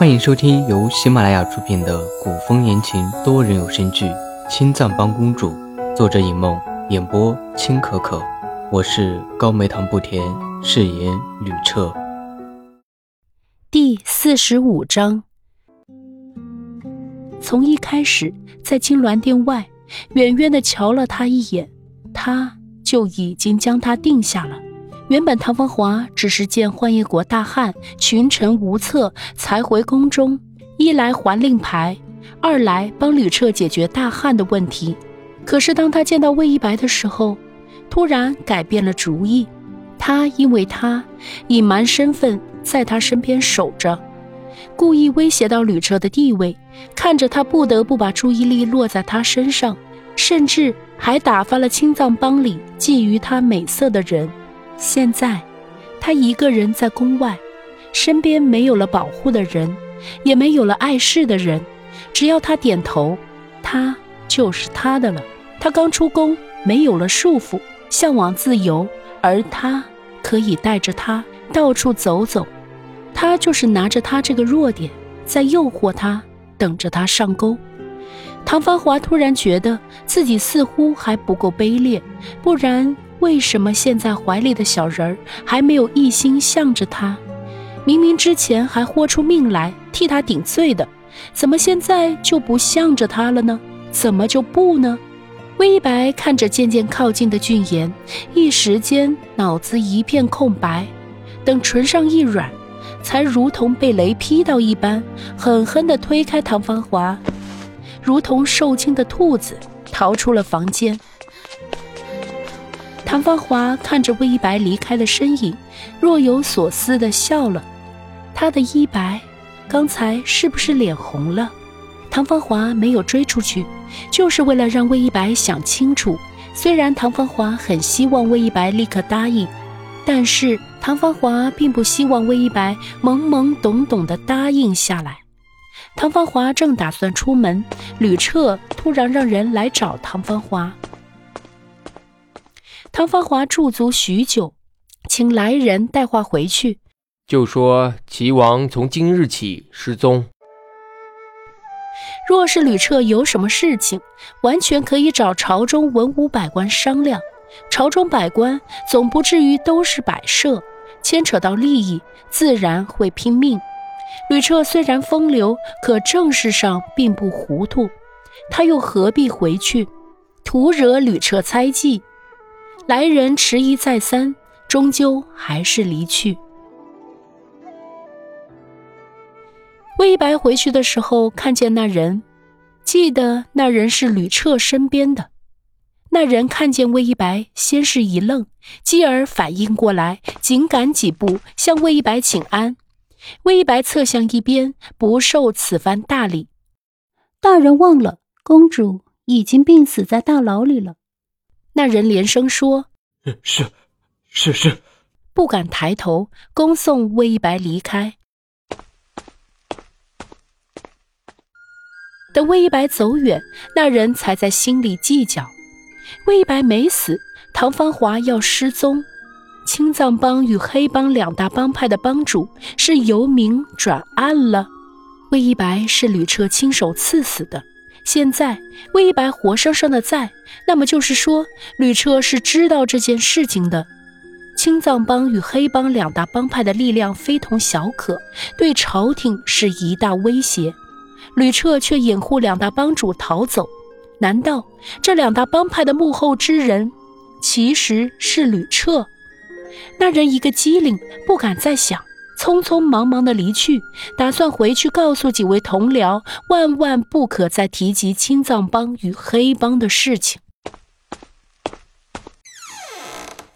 欢迎收听由喜马拉雅出品的古风言情多人有声剧《青藏帮公主》，作者尹梦，演播青可可。我是高梅糖不甜，饰演吕彻。第四十五章。从一开始，在金銮殿外，远远的瞧了他一眼，他就已经将他定下了。原本唐风华只是见幻夜国大旱，群臣无策，才回宫中，一来还令牌，二来帮吕彻解决大旱的问题。可是当他见到魏一白的时候，突然改变了主意。他因为他隐瞒身份，在他身边守着，故意威胁到吕彻的地位，看着他不得不把注意力落在他身上，甚至还打发了青藏帮里觊觎他美色的人。现在，他一个人在宫外，身边没有了保护的人，也没有了碍事的人。只要他点头，他就是他的了。他刚出宫，没有了束缚，向往自由，而他可以带着他到处走走。他就是拿着他这个弱点，在诱惑他，等着他上钩。唐芳华突然觉得自己似乎还不够卑劣，不然。为什么现在怀里的小人儿还没有一心向着他？明明之前还豁出命来替他顶罪的，怎么现在就不向着他了呢？怎么就不呢？魏一白看着渐渐靠近的俊颜，一时间脑子一片空白。等唇上一软，才如同被雷劈到一般，狠狠地推开唐芳华，如同受惊的兔子逃出了房间。唐芳华看着魏一白离开的身影，若有所思地笑了。他的衣白，刚才是不是脸红了？唐芳华没有追出去，就是为了让魏一白想清楚。虽然唐芳华很希望魏一白立刻答应，但是唐芳华并不希望魏一白懵懵懂懂地答应下来。唐芳华正打算出门，吕彻突然让人来找唐芳华。唐芳华驻足许久，请来人带话回去，就说齐王从今日起失踪。若是吕彻有什么事情，完全可以找朝中文武百官商量。朝中百官总不至于都是摆设，牵扯到利益，自然会拼命。吕彻虽然风流，可政事上并不糊涂，他又何必回去，徒惹吕彻猜忌？来人迟疑再三，终究还是离去。魏一白回去的时候，看见那人，记得那人是吕彻身边的。那人看见魏一白，先是一愣，继而反应过来，紧赶几步向魏一白请安。魏一白侧向一边，不受此番大礼。大人忘了，公主已经病死在大牢里了。那人连声说：“是，是是。”不敢抬头，恭送魏一白离开。等魏一白走远，那人才在心里计较：魏一白没死，唐芳华要失踪，青藏帮与黑帮两大帮派的帮主是由明转暗了。魏一白是吕彻亲手刺死的。现在魏一白活生生的在，那么就是说，吕彻是知道这件事情的。青藏帮与黑帮两大帮派的力量非同小可，对朝廷是一大威胁。吕彻却掩护两大帮主逃走，难道这两大帮派的幕后之人其实是吕彻？那人一个机灵，不敢再想。匆匆忙忙的离去，打算回去告诉几位同僚，万万不可再提及青藏帮与黑帮的事情。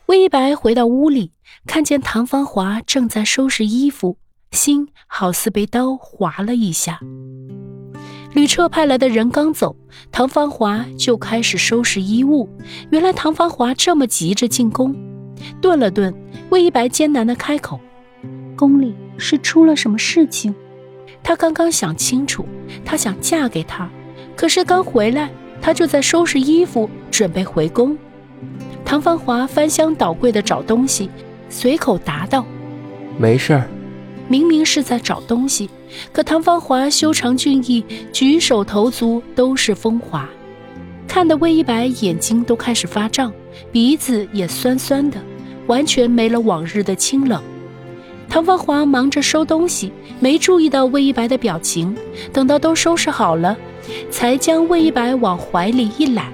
魏一白回到屋里，看见唐芳华正在收拾衣服，心好似被刀划了一下。吕彻派来的人刚走，唐芳华就开始收拾衣物。原来唐芳华这么急着进宫。顿了顿，魏一白艰难的开口。宫里是出了什么事情？她刚刚想清楚，她想嫁给他，可是刚回来，她就在收拾衣服，准备回宫。唐芳华翻箱倒柜的找东西，随口答道：“没事儿。”明明是在找东西，可唐芳华修长俊逸，举手投足都是风华，看得魏一白眼睛都开始发胀，鼻子也酸酸的，完全没了往日的清冷。唐芳华忙着收东西，没注意到魏一白的表情，等到都收拾好了，才将魏一白往怀里一揽，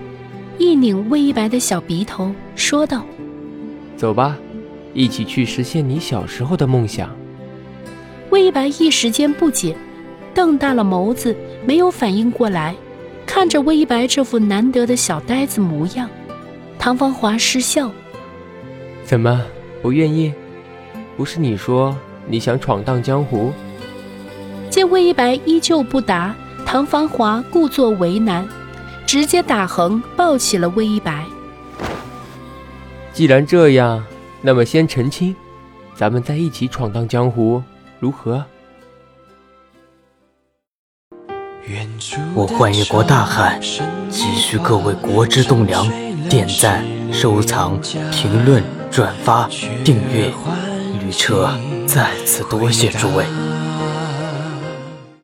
一拧魏一白的小鼻头，说道：“走吧，一起去实现你小时候的梦想。”魏一白一时间不解，瞪大了眸子，没有反应过来，看着魏一白这副难得的小呆子模样，唐芳华失笑：“怎么不愿意？不是你说你想闯荡江湖？”见魏一白依旧不答，唐繁华故作为难，直接打横抱起了魏一白。既然这样，那么先澄清，咱们再一起闯荡江湖。如何？我幻月国大汉，急需各位国之栋梁点赞、收藏、评论、转发、订阅。旅车再次多谢诸位。